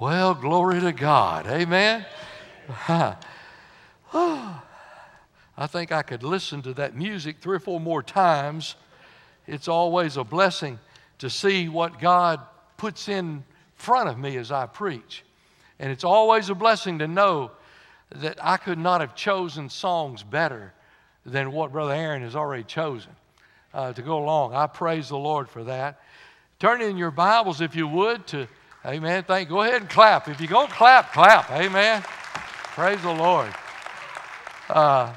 Well, glory to God. Amen. I think I could listen to that music three or four more times. It's always a blessing to see what God puts in front of me as I preach. And it's always a blessing to know that I could not have chosen songs better than what Brother Aaron has already chosen uh, to go along. I praise the Lord for that. Turn in your Bibles, if you would, to Amen. Thank. Go ahead and clap. If you're going to clap, clap. Amen. Praise the Lord. Uh,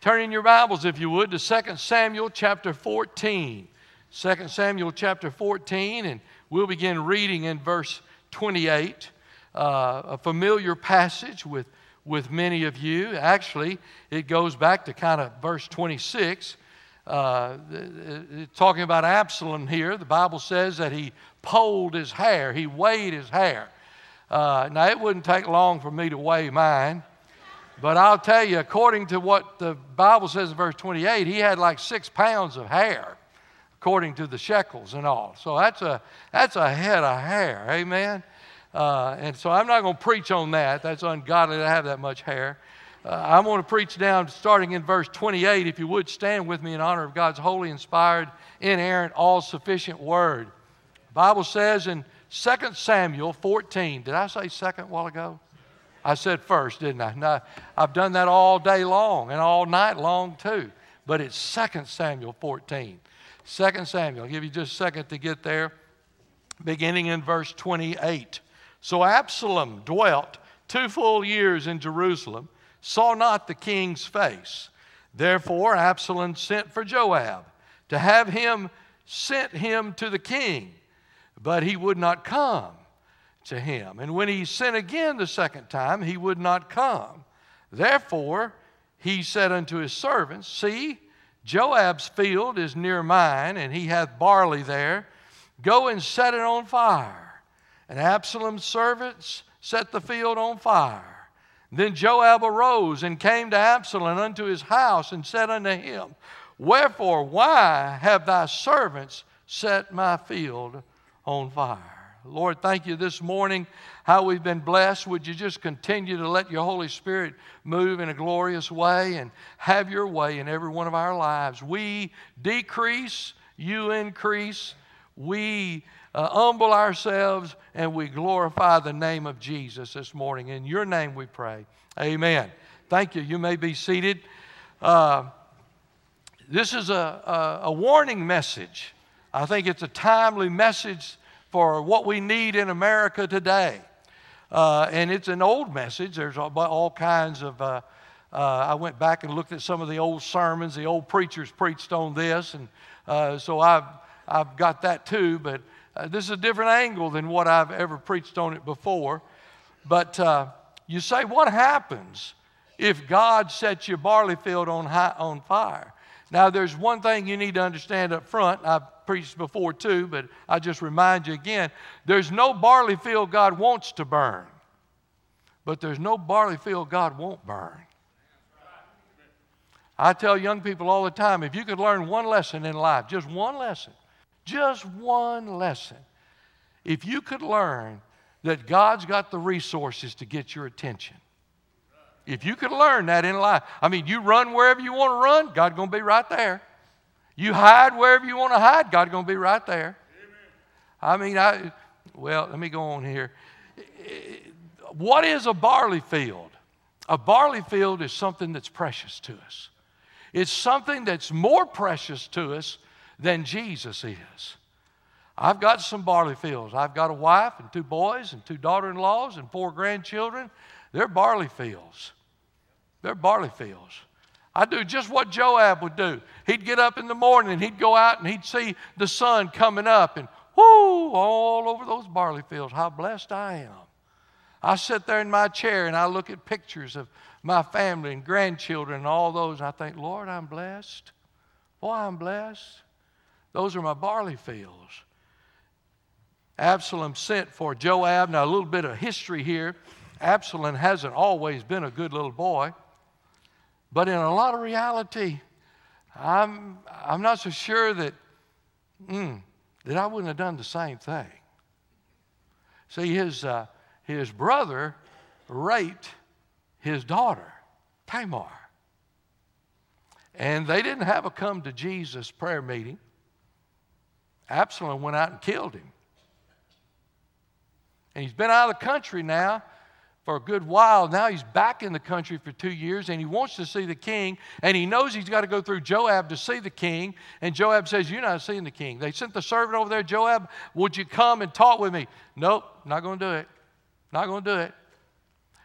turn in your Bibles, if you would, to 2 Samuel chapter 14. 2 Samuel chapter 14, and we'll begin reading in verse 28. Uh, a familiar passage with, with many of you. Actually, it goes back to kind of verse 26 uh, talking about Absalom here, the Bible says that he polled his hair, he weighed his hair. Uh, now, it wouldn't take long for me to weigh mine, but I'll tell you, according to what the Bible says in verse 28, he had like six pounds of hair, according to the shekels and all. So that's a, that's a head of hair, amen? Uh, and so I'm not going to preach on that. That's ungodly to have that much hair. Uh, I'm going to preach down starting in verse 28. If you would stand with me in honor of God's holy, inspired, inerrant, all sufficient word. Bible says in 2 Samuel 14, did I say second while ago? I said first, didn't I? No, I've done that all day long and all night long too. But it's 2 Samuel 14. 2 Samuel, I'll give you just a second to get there. Beginning in verse 28. So Absalom dwelt two full years in Jerusalem saw not the king's face. Therefore, Absalom sent for Joab to have him sent him to the king, but he would not come to him. And when he sent again the second time, he would not come. Therefore, he said unto his servants, See, Joab's field is near mine, and he hath barley there. Go and set it on fire. And Absalom's servants set the field on fire. Then Joab arose and came to Absalom unto his house and said unto him, Wherefore, why have thy servants set my field on fire? Lord, thank you this morning how we've been blessed. Would you just continue to let your Holy Spirit move in a glorious way and have your way in every one of our lives? We decrease, you increase. We uh, humble ourselves and we glorify the name of Jesus this morning. In your name we pray. Amen. Thank you. You may be seated. Uh, this is a, a, a, warning message. I think it's a timely message for what we need in America today. Uh, and it's an old message. There's all, all kinds of. Uh, uh, I went back and looked at some of the old sermons. The old preachers preached on this, and uh, so I've I've got that too. But uh, this is a different angle than what I've ever preached on it before. But uh, you say, what happens if God sets your barley field on, high, on fire? Now, there's one thing you need to understand up front. I've preached before too, but I just remind you again there's no barley field God wants to burn, but there's no barley field God won't burn. I tell young people all the time if you could learn one lesson in life, just one lesson, just one lesson. If you could learn that God's got the resources to get your attention, if you could learn that in life, I mean, you run wherever you want to run, God's going to be right there. You hide wherever you want to hide, God's going to be right there. I mean, I, well, let me go on here. What is a barley field? A barley field is something that's precious to us. It's something that's more precious to us than Jesus is. I've got some barley fields. I've got a wife and two boys and two daughter in laws and four grandchildren. They're barley fields. They're barley fields. I do just what Joab would do. He'd get up in the morning and he'd go out and he'd see the sun coming up and whoo, all over those barley fields. How blessed I am. I sit there in my chair and I look at pictures of my family and grandchildren and all those, and I think, Lord, I'm blessed. Boy, I'm blessed. Those are my barley fields. Absalom sent for Joab. Now, a little bit of history here. Absalom hasn't always been a good little boy, but in a lot of reality, I'm, I'm not so sure that, mm, that I wouldn't have done the same thing. See, his, uh, his brother raped his daughter, Tamar. And they didn't have a come to Jesus prayer meeting. Absalom went out and killed him. And he's been out of the country now for a good while. Now he's back in the country for two years and he wants to see the king. And he knows he's got to go through Joab to see the king. And Joab says, You're not seeing the king. They sent the servant over there, Joab, would you come and talk with me? Nope, not going to do it. Not going to do it.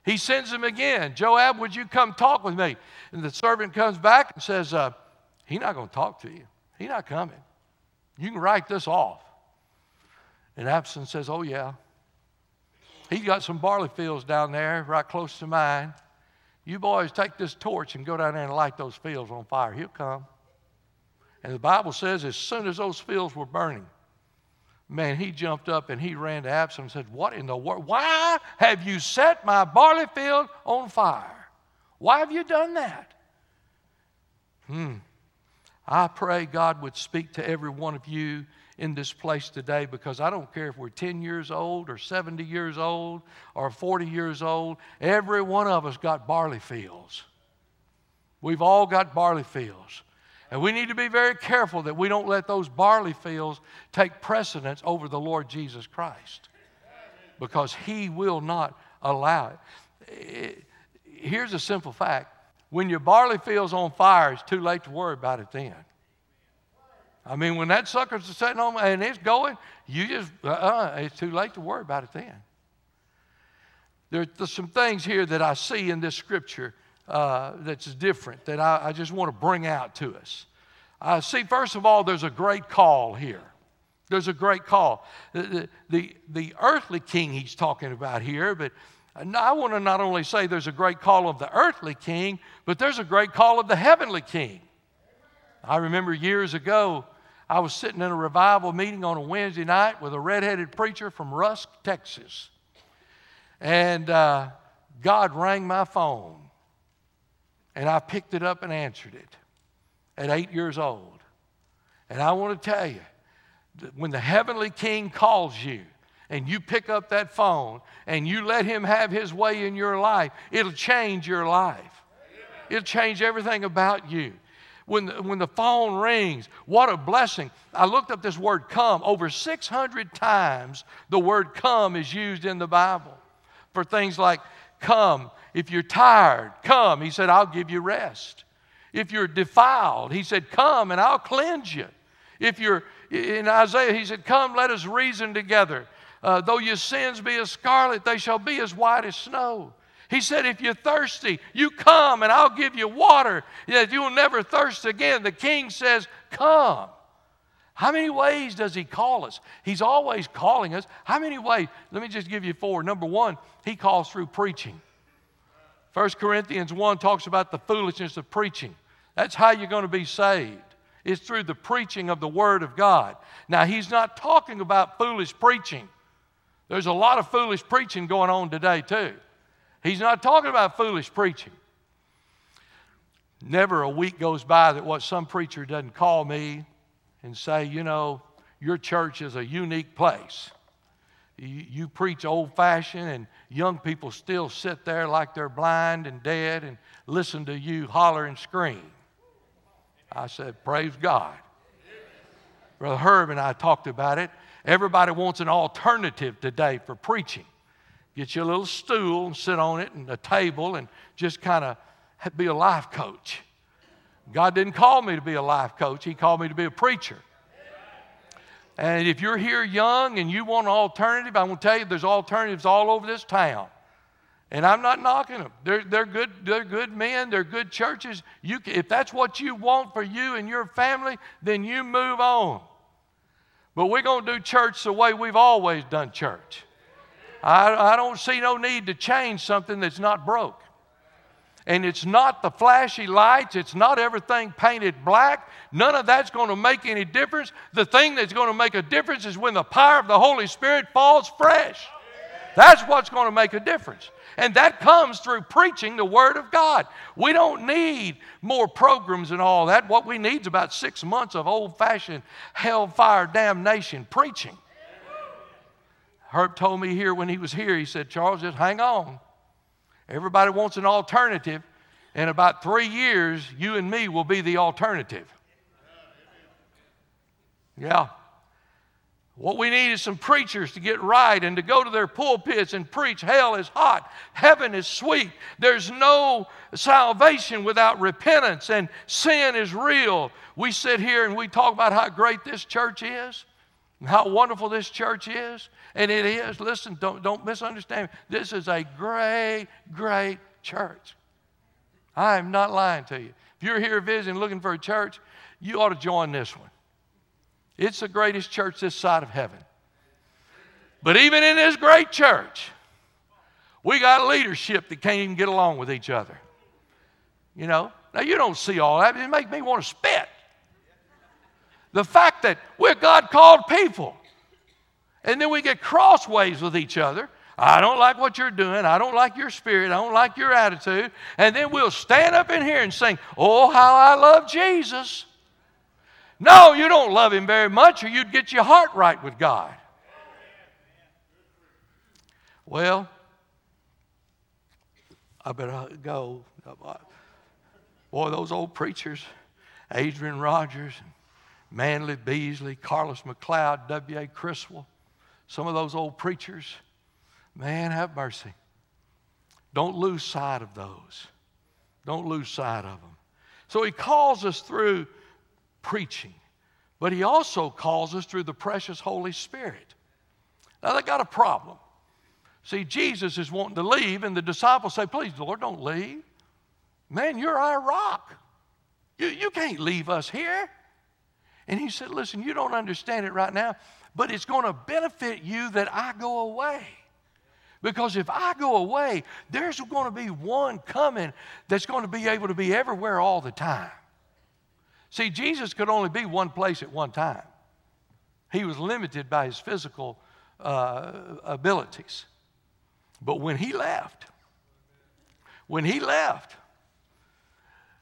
He sends him again. Joab, would you come talk with me? And the servant comes back and says, uh, He's not going to talk to you. He's not coming. You can write this off. And Absalom says, Oh, yeah. He's got some barley fields down there right close to mine. You boys take this torch and go down there and light those fields on fire. He'll come. And the Bible says, as soon as those fields were burning, man, he jumped up and he ran to Absalom and said, What in the world? Why have you set my barley field on fire? Why have you done that? Hmm. I pray God would speak to every one of you in this place today because I don't care if we're 10 years old or 70 years old or 40 years old, every one of us got barley fields. We've all got barley fields. And we need to be very careful that we don't let those barley fields take precedence over the Lord Jesus Christ because He will not allow it. Here's a simple fact when your barley field's on fire, it's too late to worry about it then. I mean, when that sucker's sitting on and it's going, you just, uh-uh, it's too late to worry about it then. There, there's some things here that I see in this scripture uh, that's different that I, I just want to bring out to us. Uh, see, first of all, there's a great call here. There's a great call. The, the, the earthly king he's talking about here, but I want to not only say there's a great call of the earthly king, but there's a great call of the heavenly king. I remember years ago, I was sitting in a revival meeting on a Wednesday night with a redheaded preacher from Rusk, Texas. And uh, God rang my phone. And I picked it up and answered it at eight years old. And I want to tell you, when the heavenly king calls you, and you pick up that phone and you let him have his way in your life, it'll change your life. It'll change everything about you when the, when the phone rings. What a blessing. I looked up this word come. Over 600 times the word come is used in the Bible for things like come. If you're tired, come. He said, I'll give you rest. If you're defiled, he said, come and I'll cleanse you. If you're in Isaiah, he said, Come, let us reason together. Uh, though your sins be as scarlet, they shall be as white as snow. He said, If you're thirsty, you come and I'll give you water that you will never thirst again. The king says, Come. How many ways does he call us? He's always calling us. How many ways? Let me just give you four. Number one, he calls through preaching. 1 Corinthians 1 talks about the foolishness of preaching. That's how you're going to be saved. It's through the preaching of the Word of God. Now, he's not talking about foolish preaching. There's a lot of foolish preaching going on today, too. He's not talking about foolish preaching. Never a week goes by that what some preacher doesn't call me and say, you know, your church is a unique place. You, you preach old fashioned, and young people still sit there like they're blind and dead and listen to you holler and scream. I said, Praise God. Brother Herb and I talked about it. Everybody wants an alternative today for preaching. Get you a little stool and sit on it and a table and just kind of be a life coach. God didn't call me to be a life coach, He called me to be a preacher. And if you're here young and you want an alternative, I'm going to tell you there's alternatives all over this town. And I'm not knocking them. They're, they're, good, they're good men, they're good churches. You, if that's what you want for you and your family, then you move on. But we're going to do church the way we've always done church. I, I don't see no need to change something that's not broke. And it's not the flashy lights, it's not everything painted black. None of that's going to make any difference. The thing that's going to make a difference is when the power of the Holy Spirit falls fresh. That's what's going to make a difference. And that comes through preaching the Word of God. We don't need more programs and all that. What we need is about six months of old fashioned hellfire damnation preaching. Herb told me here when he was here, he said, Charles, just hang on. Everybody wants an alternative. In about three years, you and me will be the alternative. Yeah. What we need is some preachers to get right and to go to their pulpits and preach hell is hot, heaven is sweet. There's no salvation without repentance, and sin is real. We sit here and we talk about how great this church is, and how wonderful this church is, and it is. Listen, don't, don't misunderstand. This is a great, great church. I am not lying to you. If you're here visiting looking for a church, you ought to join this one. It's the greatest church this side of heaven. But even in this great church, we got leadership that can't even get along with each other. You know, now you don't see all that, it makes me want to spit. The fact that we're God called people, and then we get crossways with each other. I don't like what you're doing. I don't like your spirit. I don't like your attitude. And then we'll stand up in here and sing, Oh, how I love Jesus. No, you don't love him very much, or you'd get your heart right with God. Well, I better go. Boy, those old preachers, Adrian Rogers, Manly Beasley, Carlos McLeod, W.A. Criswell, some of those old preachers, man, have mercy. Don't lose sight of those. Don't lose sight of them. So he calls us through preaching, but He also calls us through the precious Holy Spirit. Now, they got a problem. See, Jesus is wanting to leave, and the disciples say, Please, Lord, don't leave. Man, you're our rock. You, you can't leave us here. And he said, Listen, you don't understand it right now, but it's going to benefit you that I go away. Because if I go away, there's going to be one coming that's going to be able to be everywhere all the time. See, Jesus could only be one place at one time, he was limited by his physical uh, abilities. But when he left, when he left,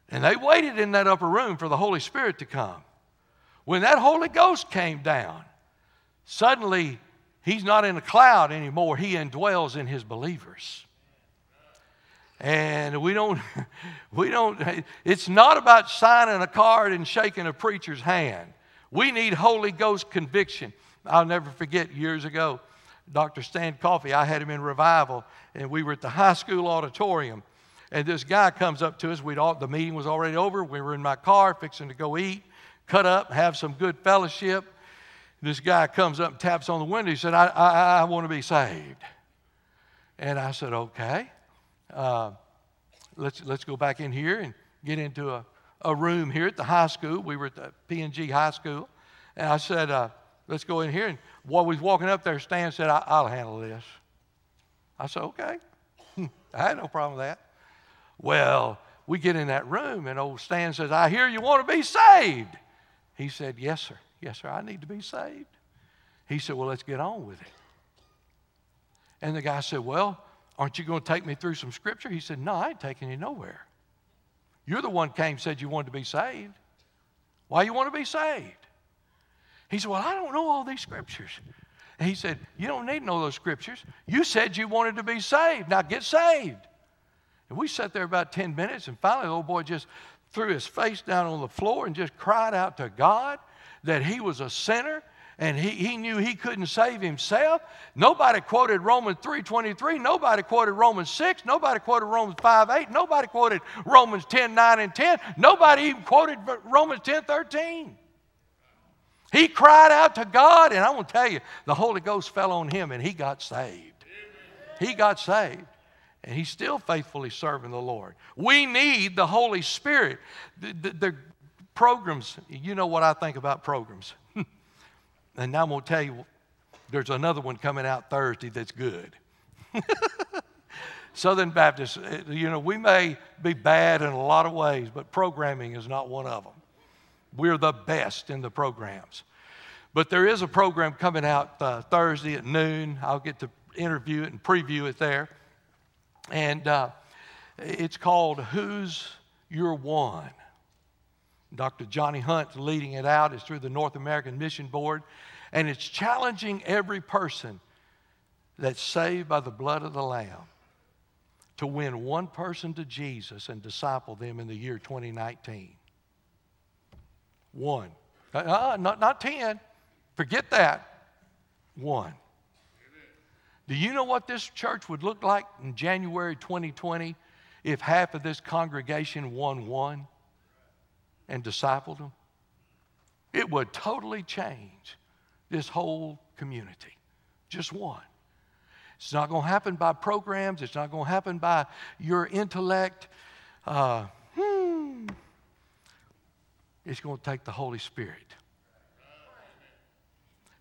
and they waited in that upper room for the Holy Spirit to come, when that Holy Ghost came down, suddenly he's not in a cloud anymore, he indwells in his believers. And we don't, we don't, it's not about signing a card and shaking a preacher's hand. We need Holy Ghost conviction. I'll never forget years ago, Dr. Stan Coffey, I had him in revival, and we were at the high school auditorium. And this guy comes up to us. We'd all, the meeting was already over. We were in my car fixing to go eat, cut up, have some good fellowship. This guy comes up and taps on the window. He said, I, I, I want to be saved. And I said, okay uh, let's, let's go back in here and get into a, a room here at the high school. We were at the PNG High School. And I said, uh, let's go in here. And while we was walking up there, Stan said, I, will handle this. I said, okay. I had no problem with that. Well, we get in that room, and old Stan says, I hear you want to be saved. He said, Yes, sir. Yes, sir. I need to be saved. He said, Well, let's get on with it. And the guy said, Well, Aren't you going to take me through some scripture? He said, No, I ain't taking you nowhere. You're the one came said you wanted to be saved. Why you want to be saved? He said, Well, I don't know all these scriptures. And he said, You don't need to know those scriptures. You said you wanted to be saved. Now get saved. And we sat there about 10 minutes, and finally the old boy just threw his face down on the floor and just cried out to God that he was a sinner and he, he knew he couldn't save himself. Nobody quoted Romans 3.23. Nobody quoted Romans 6. Nobody quoted Romans 5, 8. Nobody quoted Romans 10, 9, and 10. Nobody even quoted Romans 10, 13. He cried out to God, and I want to tell you, the Holy Ghost fell on him and he got saved. He got saved and he's still faithfully serving the Lord. We need the Holy Spirit. The, the, the, programs, you know what I think about programs. And now I'm going to tell you, there's another one coming out Thursday that's good. Southern Baptist, eh, you know, we may be bad in a lot of ways, but programming is not one of them. We're the best in the programs. But there is a program coming out uh, Thursday at noon. I'll get to interview it and preview it there. And uh, it's called Who's Your One? Dr. Johnny Hunt leading it out. It's through the North American Mission Board. And it's challenging every person that's saved by the blood of the Lamb to win one person to Jesus and disciple them in the year 2019? One. Uh, not, not 10. Forget that. One. Do you know what this church would look like in January 2020 if half of this congregation won one and discipled them? It would totally change this whole community. Just one. It's not going to happen by programs, it's not going to happen by your intellect. Uh, hmm. It's going to take the Holy Spirit.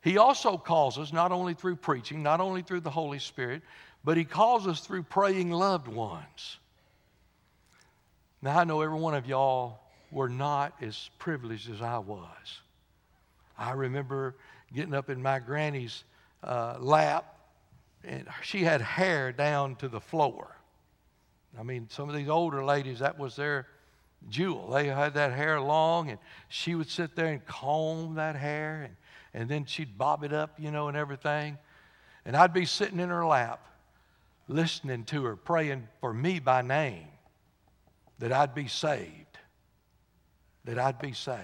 He also calls us not only through preaching, not only through the Holy Spirit, but He calls us through praying loved ones. Now, I know every one of y'all were not as privileged as I was. I remember getting up in my granny's uh, lap, and she had hair down to the floor. I mean, some of these older ladies, that was their jewel. They had that hair long, and she would sit there and comb that hair, and, and then she'd bob it up, you know, and everything. And I'd be sitting in her lap, listening to her, praying for me by name that I'd be saved, that I'd be saved.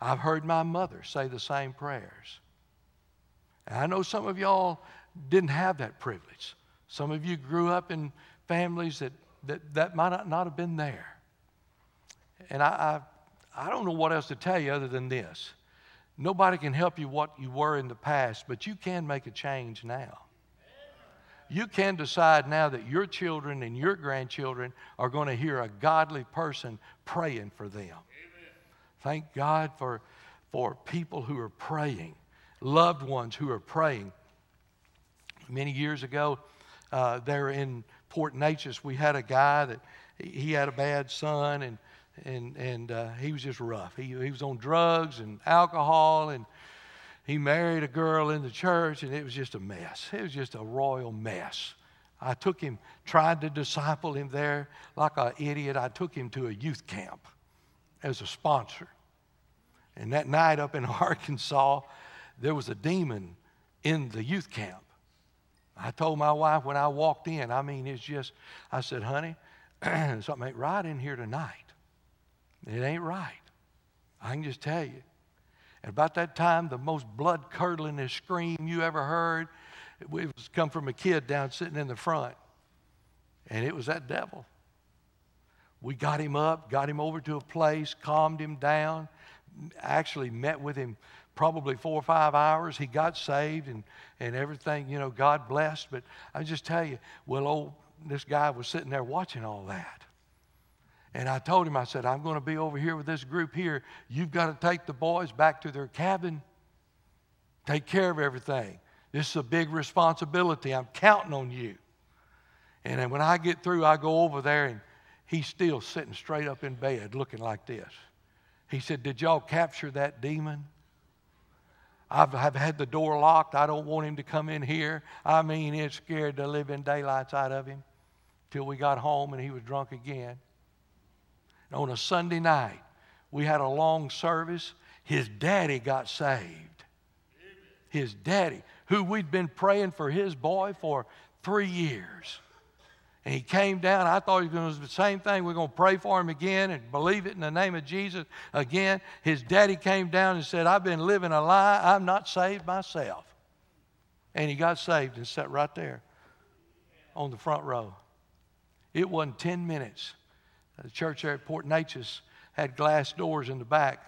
I've heard my mother say the same prayers. And I know some of y'all didn't have that privilege. Some of you grew up in families that that, that might not, not have been there. And I, I, I don't know what else to tell you other than this. Nobody can help you what you were in the past, but you can make a change now. You can decide now that your children and your grandchildren are going to hear a godly person praying for them. Thank God for, for people who are praying, loved ones who are praying. Many years ago, uh, there in Port Neches, we had a guy that he had a bad son and and and uh, he was just rough. He he was on drugs and alcohol and he married a girl in the church, and it was just a mess. It was just a royal mess. I took him, tried to disciple him there like an idiot. I took him to a youth camp as a sponsor. And that night up in Arkansas, there was a demon in the youth camp. I told my wife when I walked in, I mean, it's just, I said, honey, something ain't right in here tonight. It ain't right. I can just tell you. And about that time, the most blood curdling scream you ever heard, it was come from a kid down sitting in the front. And it was that devil. We got him up, got him over to a place, calmed him down, actually met with him probably four or five hours. He got saved and, and everything, you know, God blessed. But I just tell you, well, old, this guy was sitting there watching all that. And I told him, I said, I'm going to be over here with this group here. You've got to take the boys back to their cabin, take care of everything. This is a big responsibility. I'm counting on you. And then when I get through, I go over there, and he's still sitting straight up in bed looking like this. He said, Did y'all capture that demon? I've, I've had the door locked. I don't want him to come in here. I mean, it scared the living daylights out of him till we got home and he was drunk again on a Sunday night. We had a long service. His daddy got saved. His daddy, who we'd been praying for his boy for three years. And he came down. I thought he was going to do the same thing. We're going to pray for him again and believe it in the name of Jesus again. His daddy came down and said, I've been living a lie. I'm not saved myself. And he got saved and sat right there on the front row. It wasn't 10 minutes the church there at Port Neches had glass doors in the back.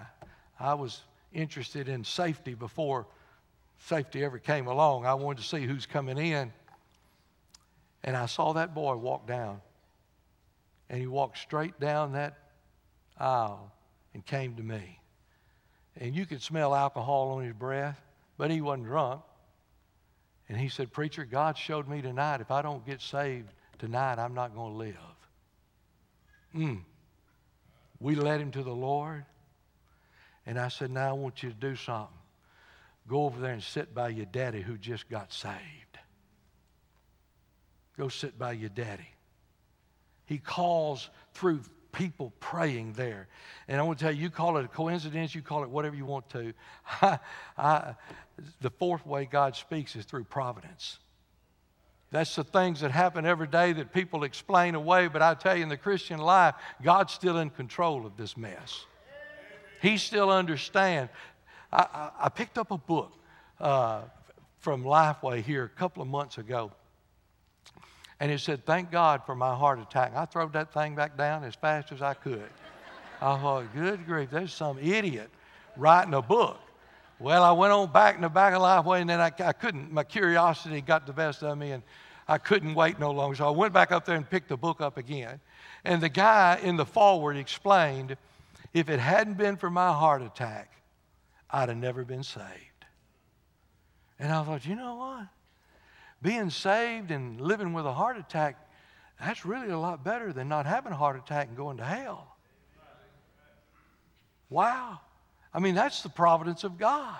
I was interested in safety before safety ever came along. I wanted to see who's coming in. And I saw that boy walk down. And he walked straight down that aisle and came to me. And you could smell alcohol on his breath, but he wasn't drunk. And he said, Preacher, God showed me tonight if I don't get saved tonight, I'm not going to live. Mm. We led him to the Lord. And I said, Now I want you to do something. Go over there and sit by your daddy who just got saved. Go sit by your daddy. He calls through people praying there. And I want to tell you, you call it a coincidence, you call it whatever you want to. I, I, the fourth way God speaks is through providence. That's the things that happen every day that people explain away. But I tell you, in the Christian life, God's still in control of this mess. He still understands. I, I, I picked up a book uh, from Lifeway here a couple of months ago. And it said, Thank God for my heart attack. I threw that thing back down as fast as I could. I thought, Good grief, there's some idiot writing a book. Well, I went on back in the back of Lifeway, and then I, I couldn't, my curiosity got the best of me, and I couldn't wait no longer. So I went back up there and picked the book up again. And the guy in the forward explained if it hadn't been for my heart attack, I'd have never been saved. And I thought, you know what? Being saved and living with a heart attack, that's really a lot better than not having a heart attack and going to hell. Wow. I mean, that's the providence of God.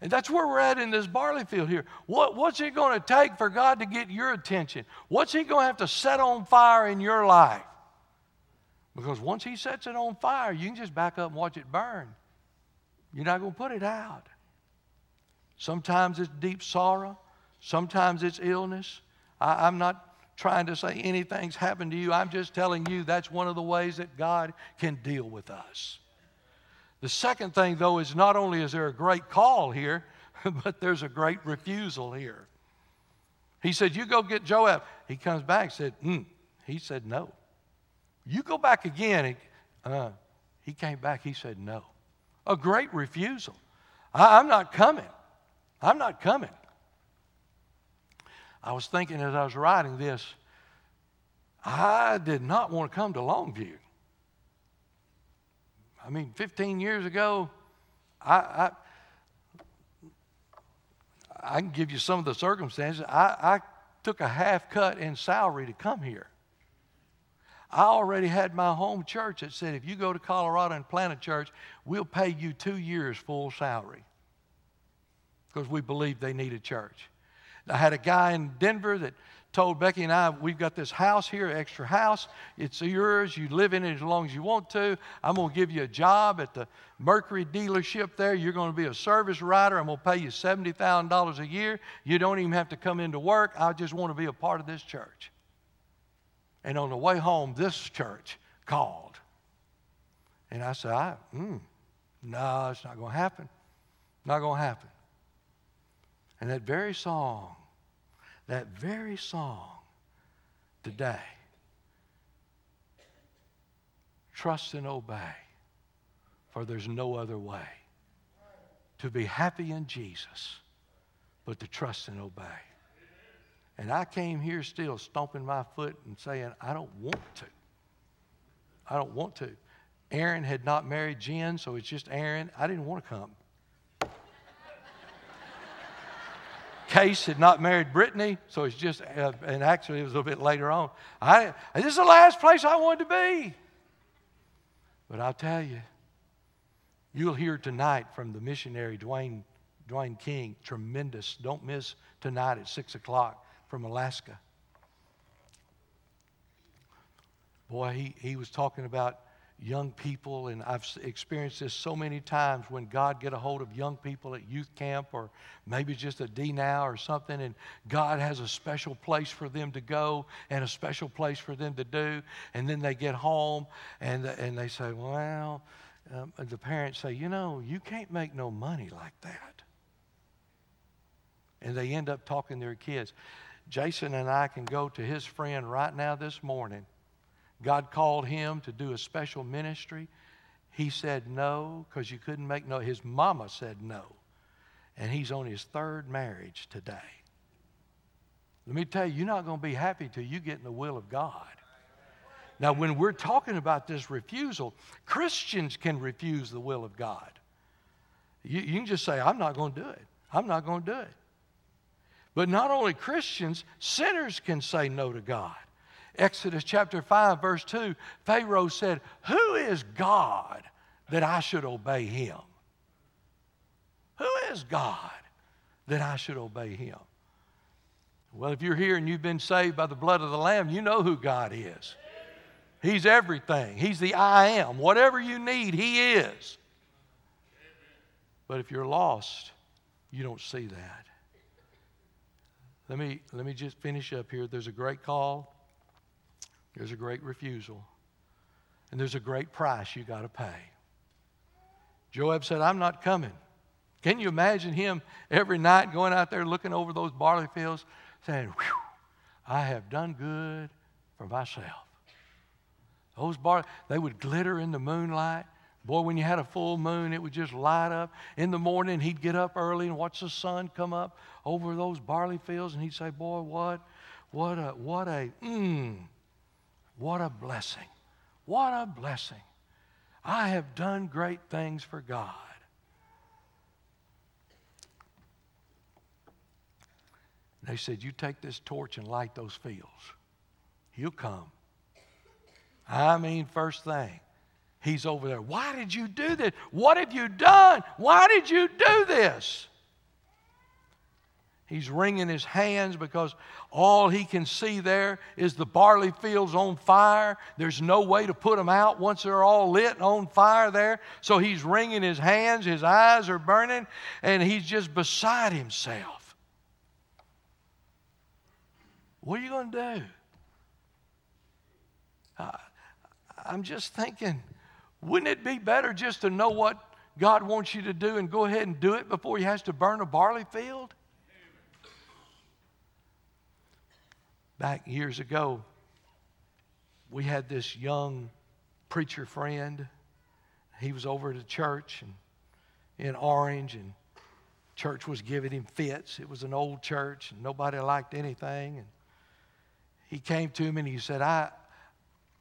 And that's where we're at in this barley field here. What, what's it going to take for God to get your attention? What's He going to have to set on fire in your life? Because once He sets it on fire, you can just back up and watch it burn. You're not going to put it out. Sometimes it's deep sorrow, sometimes it's illness. I, I'm not trying to say anything's happened to you. I'm just telling you that's one of the ways that God can deal with us. The second thing, though, is not only is there a great call here, but there's a great refusal here. He said, You go get Joab. He comes back said, mm. He said, No. You go back again. He, uh, he came back. He said, No. A great refusal. I, I'm not coming. I'm not coming. I was thinking as I was writing this, I did not want to come to Longview. I mean, 15 years ago, I, I, I can give you some of the circumstances. I, I took a half cut in salary to come here. I already had my home church that said, if you go to Colorado and plant a church, we'll pay you two years full salary because we believe they need a church. I had a guy in Denver that told Becky and I, we've got this house here, extra house. It's yours. You live in it as long as you want to. I'm going to give you a job at the Mercury dealership there. You're going to be a service writer. I'm going to pay you $70,000 a year. You don't even have to come into work. I just want to be a part of this church. And on the way home, this church called. And I said, I, mm, no, it's not going to happen. Not going to happen. And that very song that very song today. Trust and obey, for there's no other way to be happy in Jesus but to trust and obey. And I came here still stomping my foot and saying, I don't want to. I don't want to. Aaron had not married Jen, so it's just Aaron. I didn't want to come. Case had not married Brittany, so it's just, uh, and actually it was a little bit later on. I, this is the last place I wanted to be. But I'll tell you, you'll hear tonight from the missionary Dwayne, Dwayne King, tremendous. Don't miss tonight at 6 o'clock from Alaska. Boy, he, he was talking about young people, and I've experienced this so many times when God get a hold of young people at youth camp or maybe just a D-Now or something, and God has a special place for them to go and a special place for them to do, and then they get home and and they say, well, um, the parents say, you know, you can't make no money like that, and they end up talking to their kids. Jason and I can go to his friend right now this morning God called him to do a special ministry. He said no because you couldn't make no. His mama said no. And he's on his third marriage today. Let me tell you, you're not going to be happy till you get in the will of God. Now, when we're talking about this refusal, Christians can refuse the will of God. You, you can just say, I'm not going to do it. I'm not going to do it. But not only Christians, sinners can say no to God. Exodus chapter 5, verse 2, Pharaoh said, Who is God that I should obey him? Who is God that I should obey him? Well, if you're here and you've been saved by the blood of the Lamb, you know who God is. He's everything. He's the I am. Whatever you need, He is. But if you're lost, you don't see that. let me, let me just finish up here. There's a great call, there's a great refusal, and there's a great price you got to pay. Joab said, I'm not coming. Can you imagine him every night going out there looking over those barley fields saying, I have done good for myself. Those barley, they would glitter in the moonlight. Boy, when you had a full moon, it would just light up. In the morning, he'd get up early and watch the sun come up over those barley fields, and he'd say, Boy, what, what a, what a, mmm, what a blessing. What a blessing. I have done great things for God. They said, You take this torch and light those fields. He'll come. I mean, first thing, he's over there. Why did you do this? What have you done? Why did you do this? He's wringing his hands because all he can see there is the barley fields on fire. There's no way to put them out once they're all lit on fire there. So he's wringing his hands, his eyes are burning, and he's just beside himself. What are you going to do? Uh, I'm just thinking, wouldn't it be better just to know what God wants you to do and go ahead and do it before he has to burn a barley field? Back years ago, we had this young preacher friend. He was over at a church and, in Orange, and church was giving him fits. It was an old church, and nobody liked anything. And he came to me and he said, I,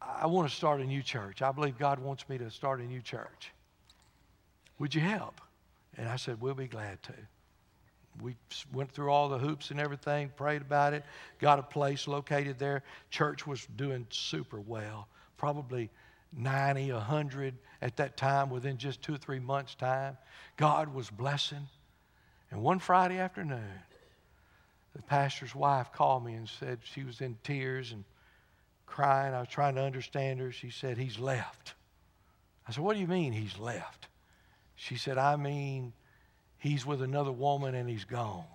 I want to start a new church. I believe God wants me to start a new church. Would you help? And I said, We'll be glad to we went through all the hoops and everything, prayed about it, got a place located there. Church was doing super well, probably 90, 100 at that time within just two or three months' time. God was blessing. And one Friday afternoon, the pastor's wife called me and said she was in tears and crying. I was trying to understand her. She said, He's left. I said, What do you mean he's left? She said, I mean, he's with another woman and he's gone.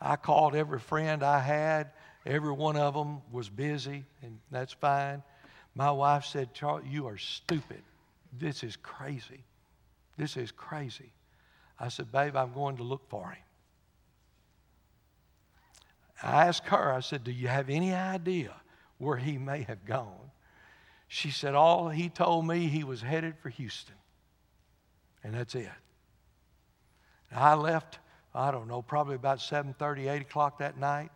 I called every friend I had. Every one of them was busy, and that's fine. My wife said, Charles, you are stupid. This is crazy. This is crazy. I said, Babe, I'm going to look for him. I asked her, I said, Do you have any idea where he may have gone? She said, All he told me, he was headed for Houston. And that's it. I left, I don't know, probably about 7.30, 8 o'clock that night.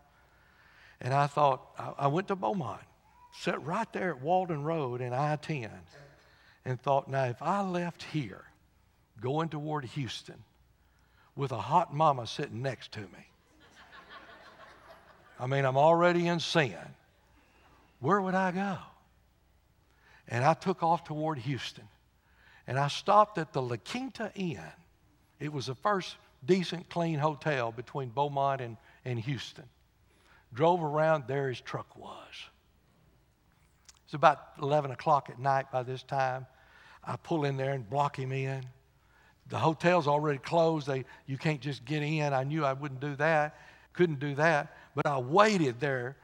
And I thought, I, I went to Beaumont, sat right there at Walden Road in I-10, and thought, now if I left here, going toward Houston, with a hot mama sitting next to me, I mean, I'm already in sin. Where would I go? And I took off toward Houston. And I stopped at the La Quinta Inn it was the first decent, clean hotel between Beaumont and, and Houston. Drove around, there his truck was. It's about 11 o'clock at night by this time. I pull in there and block him in. The hotel's already closed. They, you can't just get in. I knew I wouldn't do that, couldn't do that. But I waited there,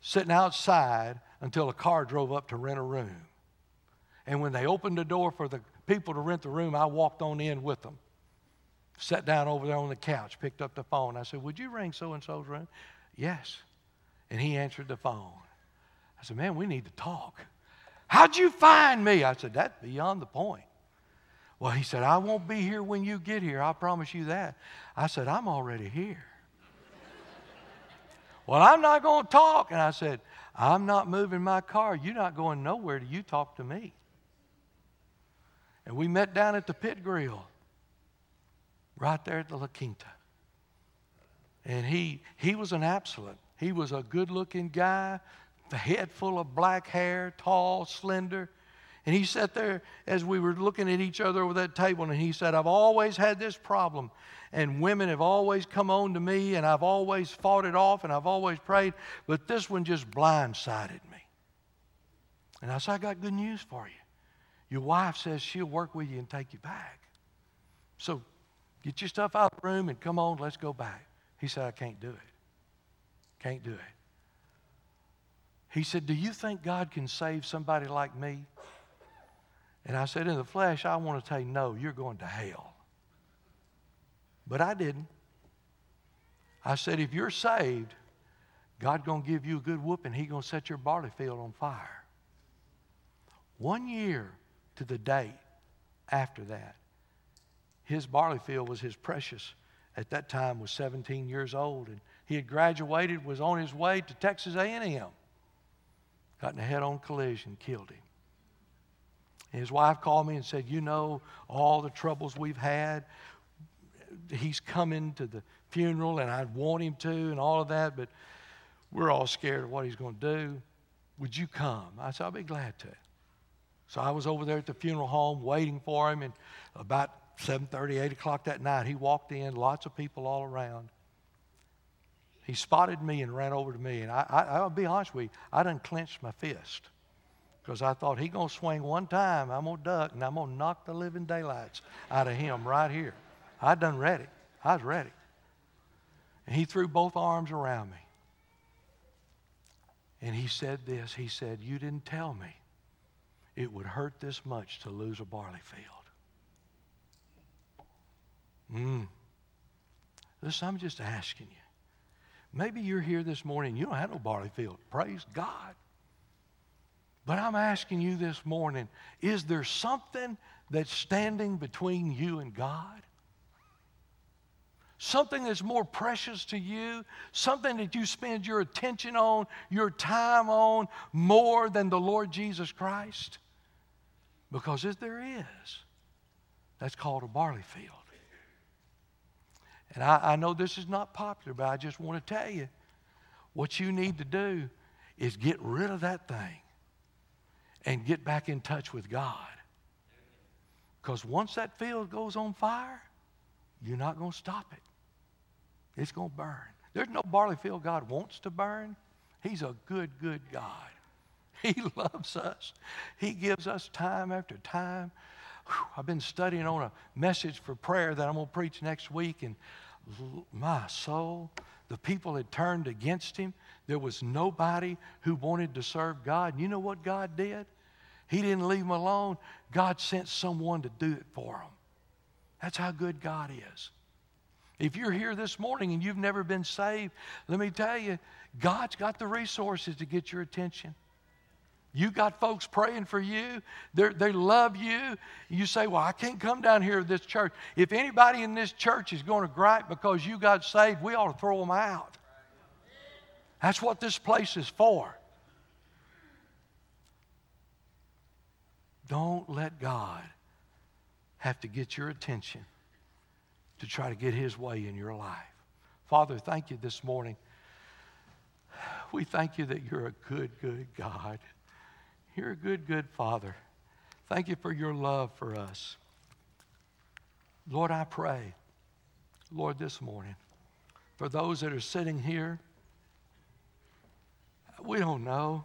sitting outside, until a car drove up to rent a room. And when they opened the door for the people to rent the room, I walked on in with them. Sat down over there on the couch, picked up the phone. I said, Would you ring so and so's room? Yes. And he answered the phone. I said, Man, we need to talk. How'd you find me? I said, That's beyond the point. Well, he said, I won't be here when you get here. I promise you that. I said, I'm already here. well, I'm not going to talk. And I said, I'm not moving my car. You're not going nowhere till you talk to me. And we met down at the Pitt Grill right there at the La Quinta. And he, he was an absolute. He was a good looking guy, the head full of black hair, tall, slender. And he sat there as we were looking at each other over that table, and he said, I've always had this problem. And women have always come on to me, and I've always fought it off, and I've always prayed, but this one just blindsided me. And I said, I got good news for you. Your wife says she'll work with you and take you back. So Get your stuff out of the room and come on, let's go back. He said, I can't do it. Can't do it. He said, Do you think God can save somebody like me? And I said, In the flesh, I want to tell you, no, you're going to hell. But I didn't. I said, If you're saved, God's going to give you a good whooping. He's going to set your barley field on fire. One year to the date after that, his barley field was his precious. At that time, was 17 years old, and he had graduated, was on his way to Texas A&M. Got in a head-on collision, killed him. And his wife called me and said, "You know all the troubles we've had. He's coming to the funeral, and I'd want him to, and all of that, but we're all scared of what he's going to do. Would you come?" I said, "I'll be glad to." So I was over there at the funeral home waiting for him, and about 7.30, 8 o'clock that night, he walked in, lots of people all around. He spotted me and ran over to me, and I, I, I'll be honest with you, I done clenched my fist because I thought he going to swing one time, I'm going to duck, and I'm going to knock the living daylights out of him right here. I done ready. I was ready. And he threw both arms around me. And he said this. He said, You didn't tell me it would hurt this much to lose a barley field. Mm. Listen, I'm just asking you. Maybe you're here this morning, you don't have no barley field. Praise God. But I'm asking you this morning is there something that's standing between you and God? Something that's more precious to you, something that you spend your attention on, your time on, more than the Lord Jesus Christ? Because if there is, that's called a barley field. And I, I know this is not popular, but I just want to tell you what you need to do is get rid of that thing and get back in touch with God. Because once that field goes on fire, you're not going to stop it. It's going to burn. There's no barley field God wants to burn. He's a good, good God. He loves us. He gives us time after time. Whew, I've been studying on a message for prayer that I'm going to preach next week, and my soul, the people had turned against him. There was nobody who wanted to serve God. And you know what God did? He didn't leave them alone. God sent someone to do it for them. That's how good God is. If you're here this morning and you've never been saved, let me tell you, God's got the resources to get your attention. You got folks praying for you. They're, they love you. You say, Well, I can't come down here to this church. If anybody in this church is going to gripe because you got saved, we ought to throw them out. That's what this place is for. Don't let God have to get your attention to try to get His way in your life. Father, thank you this morning. We thank you that you're a good, good God. You're a good, good Father. Thank you for your love for us. Lord, I pray, Lord, this morning, for those that are sitting here, we don't know.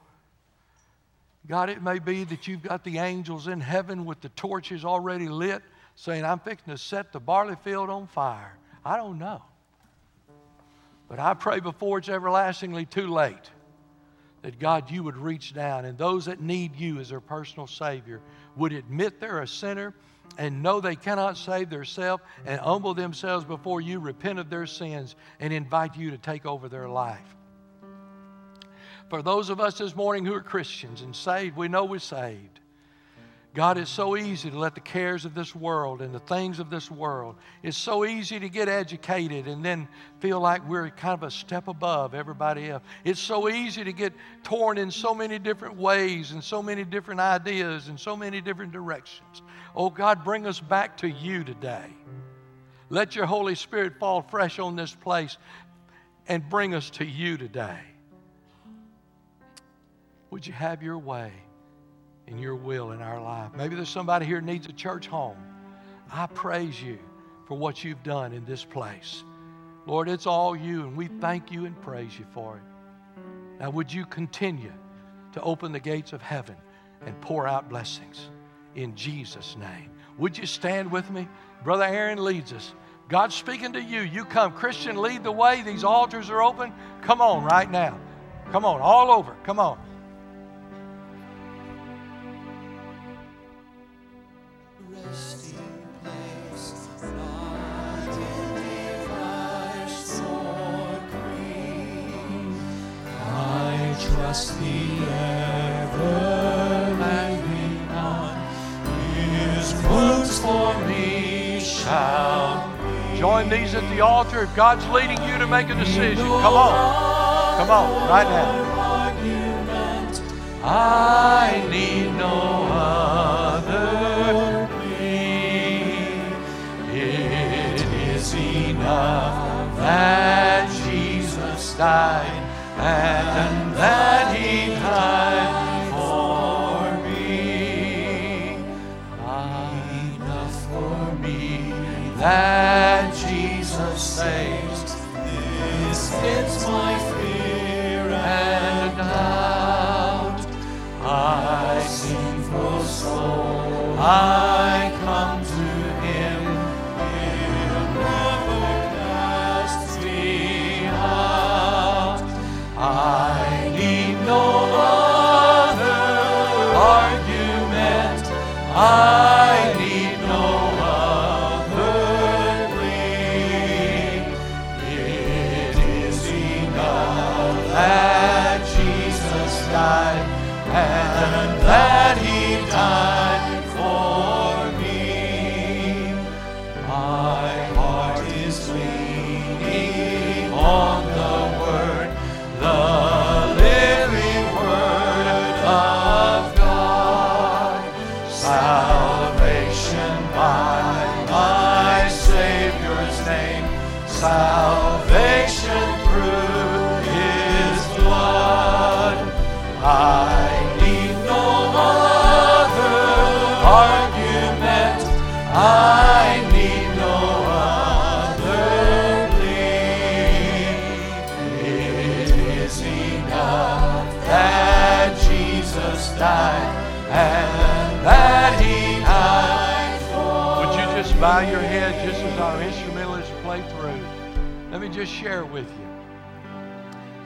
God, it may be that you've got the angels in heaven with the torches already lit, saying, I'm fixing to set the barley field on fire. I don't know. But I pray before it's everlastingly too late that God, you would reach down and those that need you as their personal Savior would admit they're a sinner and know they cannot save themselves and humble themselves before you, repent of their sins, and invite you to take over their life. For those of us this morning who are Christians and saved, we know we're saved. God, it's so easy to let the cares of this world and the things of this world, it's so easy to get educated and then feel like we're kind of a step above everybody else. It's so easy to get torn in so many different ways and so many different ideas and so many different directions. Oh, God, bring us back to you today. Let your Holy Spirit fall fresh on this place and bring us to you today. Would you have your way? In your will in our life. Maybe there's somebody here needs a church home. I praise you for what you've done in this place. Lord, it's all you, and we thank you and praise you for it. Now, would you continue to open the gates of heaven and pour out blessings in Jesus' name? Would you stand with me? Brother Aaron leads us. God's speaking to you. You come. Christian, lead the way. These altars are open. Come on right now. Come on, all over. Come on. Trust the everlasting one. His wounds for me shall Join these at the altar. If God's leading you to make a decision, come on. Come on, right now. I need no other plea. It is enough that Jesus died and that he died for me. Enough for me that Jesus saves. This ends my fear and doubt. I sing for soul. I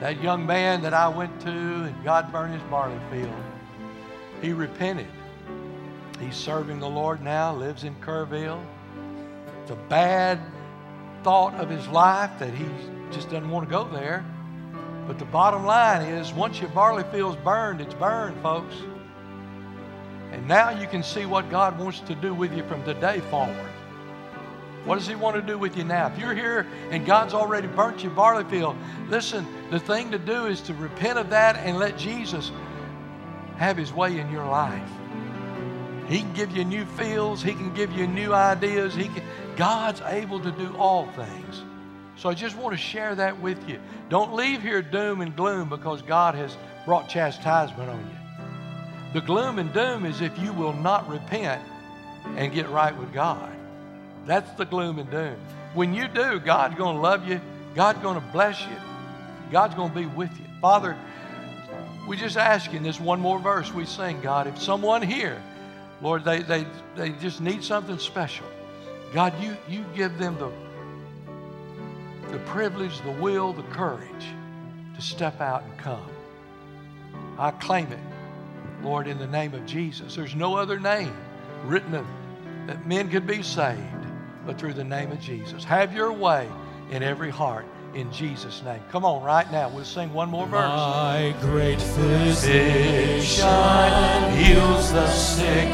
That young man that I went to and God burned his barley field, he repented. He's serving the Lord now, lives in Kerrville. It's a bad thought of his life that he just doesn't want to go there. But the bottom line is once your barley field's burned, it's burned, folks. And now you can see what God wants to do with you from today forward. What does He want to do with you now? If you're here and God's already burnt your barley field, listen, the thing to do is to repent of that and let Jesus have His way in your life. He can give you new fields, He can give you new ideas. He can, God's able to do all things. So I just want to share that with you. Don't leave here doom and gloom because God has brought chastisement on you. The gloom and doom is if you will not repent and get right with God. That's the gloom and doom. When you do, God's going to love you. God's going to bless you. God's going to be with you. Father, we just ask in this one more verse we sing, God, if someone here, Lord, they, they, they just need something special, God, you, you give them the, the privilege, the will, the courage to step out and come. I claim it, Lord, in the name of Jesus. There's no other name written that men could be saved but through the name of Jesus. Have your way in every heart in Jesus' name. Come on, right now. We'll sing one more verse. My great physician heals the sick,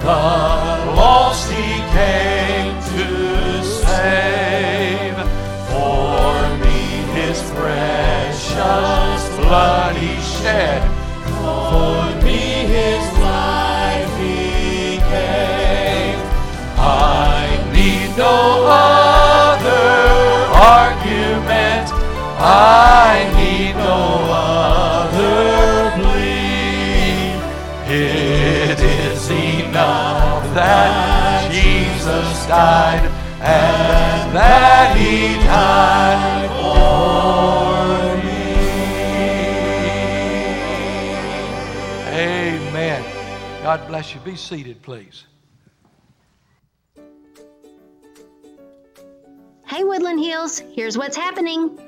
the lost he came to save. For me his precious blood he shed, for no other argument. I need no other plea. It is enough that Jesus died and that he died for me. Amen. God bless you. Be seated, please. Hey, Woodland Hills, here's what's happening.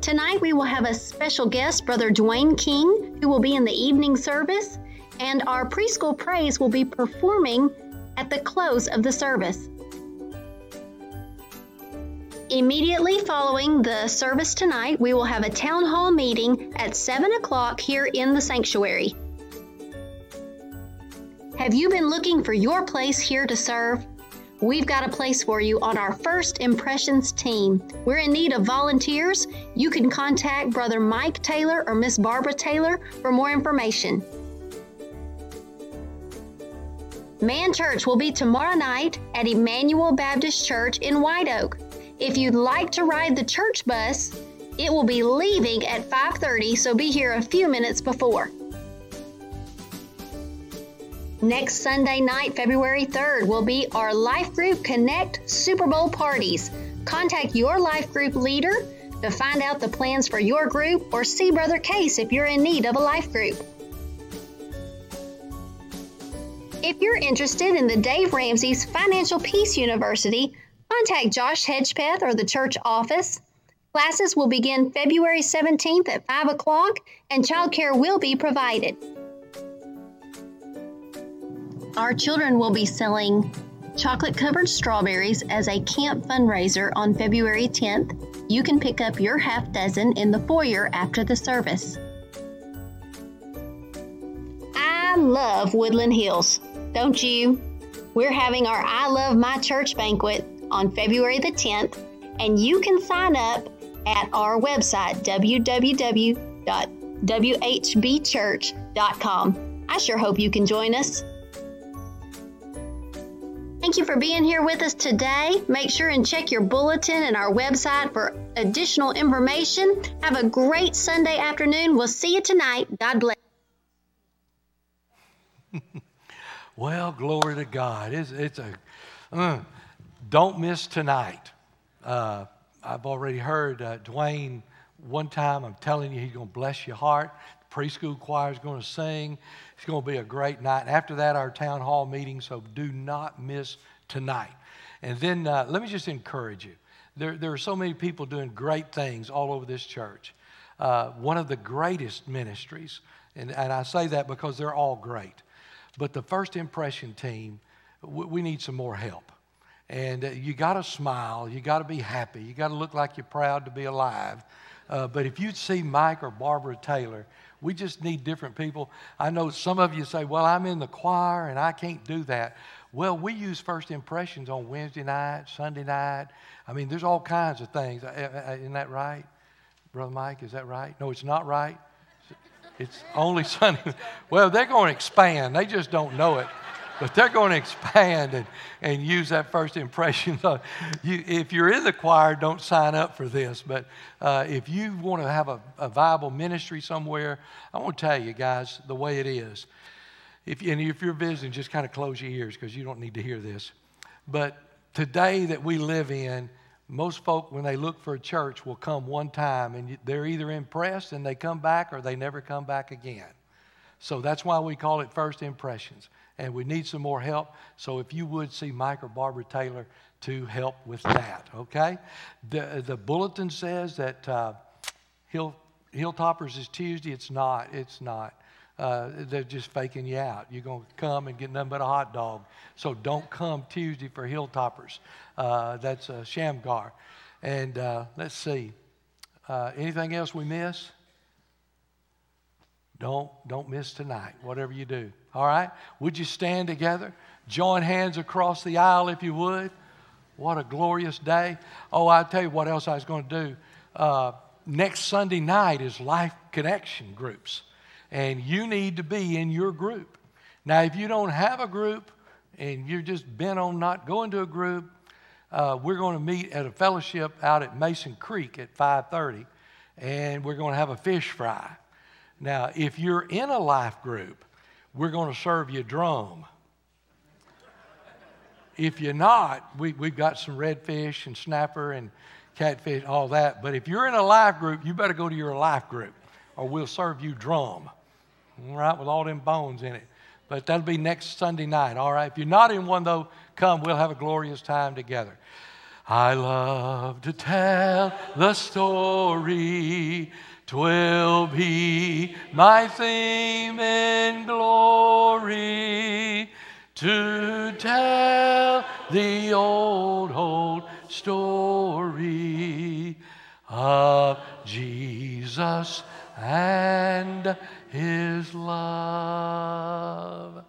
Tonight we will have a special guest, Brother Dwayne King, who will be in the evening service, and our preschool praise will be performing at the close of the service. Immediately following the service tonight, we will have a town hall meeting at 7 o'clock here in the sanctuary. Have you been looking for your place here to serve? We've got a place for you on our First Impressions team. We're in need of volunteers. You can contact Brother Mike Taylor or Miss Barbara Taylor for more information. Man Church will be tomorrow night at Emmanuel Baptist Church in White Oak. If you'd like to ride the church bus, it will be leaving at 5:30, so be here a few minutes before. Next Sunday night, February 3rd, will be our Life Group Connect Super Bowl parties. Contact your life group leader to find out the plans for your group or see Brother Case if you're in need of a life group. If you're interested in the Dave Ramsey's Financial Peace University, contact Josh Hedgepeth or the church office. Classes will begin February 17th at 5 o'clock and childcare will be provided. Our children will be selling chocolate covered strawberries as a camp fundraiser on February 10th. You can pick up your half dozen in the foyer after the service. I love Woodland Hills, don't you? We're having our I Love My Church banquet on February the 10th, and you can sign up at our website, www.whbchurch.com. I sure hope you can join us. Thank you for being here with us today. Make sure and check your bulletin and our website for additional information. Have a great Sunday afternoon. We'll see you tonight. God bless. well, glory to God. It's, it's a uh, don't miss tonight. Uh, I've already heard uh, Dwayne one time. I'm telling you, he's going to bless your heart. Preschool choir is going to sing. It's going to be a great night. After that, our town hall meeting, so do not miss tonight. And then uh, let me just encourage you. There, there are so many people doing great things all over this church. Uh, one of the greatest ministries, and, and I say that because they're all great, but the first impression team, we, we need some more help. And uh, you got to smile, you got to be happy, you got to look like you're proud to be alive. Uh, but if you'd see Mike or Barbara Taylor, we just need different people. I know some of you say, Well, I'm in the choir and I can't do that. Well, we use first impressions on Wednesday night, Sunday night. I mean, there's all kinds of things. Uh, uh, uh, isn't that right? Brother Mike, is that right? No, it's not right. It's only Sunday. Well, they're going to expand. They just don't know it but they're going to expand and, and use that first impression. You, if you're in the choir, don't sign up for this. But uh, if you want to have a, a, viable ministry somewhere, I want to tell you guys the way it is. If, and if you're visiting, just kind of close your ears because you don't need to hear this. But today that we live in, most folk, when they look for a church, will come one time and they're either impressed and they come back or they never come back again. So that's why we call it first impressions and we need some more help. So if you would see Mike or Barbara Taylor to help with that, okay? The, the bulletin says that uh, Hill, Hilltoppers is Tuesday. It's not. It's not. Uh, they're just faking you out. You're going to come and get nothing but a hot dog. So don't come Tuesday for Hilltoppers. Uh, that's uh, Shamgar. And uh, let's see. Uh, anything else we miss? Don't, don't miss tonight, whatever you do. All right? Would you stand together? Join hands across the aisle if you would. What a glorious day. Oh, I'll tell you what else I was going to do. Uh, next Sunday night is Life Connection groups, and you need to be in your group. Now, if you don't have a group and you're just bent on not going to a group, uh, we're going to meet at a fellowship out at Mason Creek at 5:30, and we're going to have a fish fry. Now, if you're in a life group, we're going to serve you drum. If you're not, we, we've got some redfish and snapper and catfish, all that. But if you're in a life group, you better go to your life group or we'll serve you drum, right, with all them bones in it. But that'll be next Sunday night, all right? If you're not in one, though, come. We'll have a glorious time together. I love to tell the story. Twill be my theme in glory to tell the old, old story of Jesus and his love.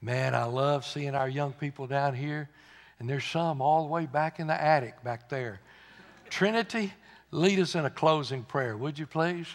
Man, I love seeing our young people down here, and there's some all the way back in the attic back there. Trinity, lead us in a closing prayer, would you please?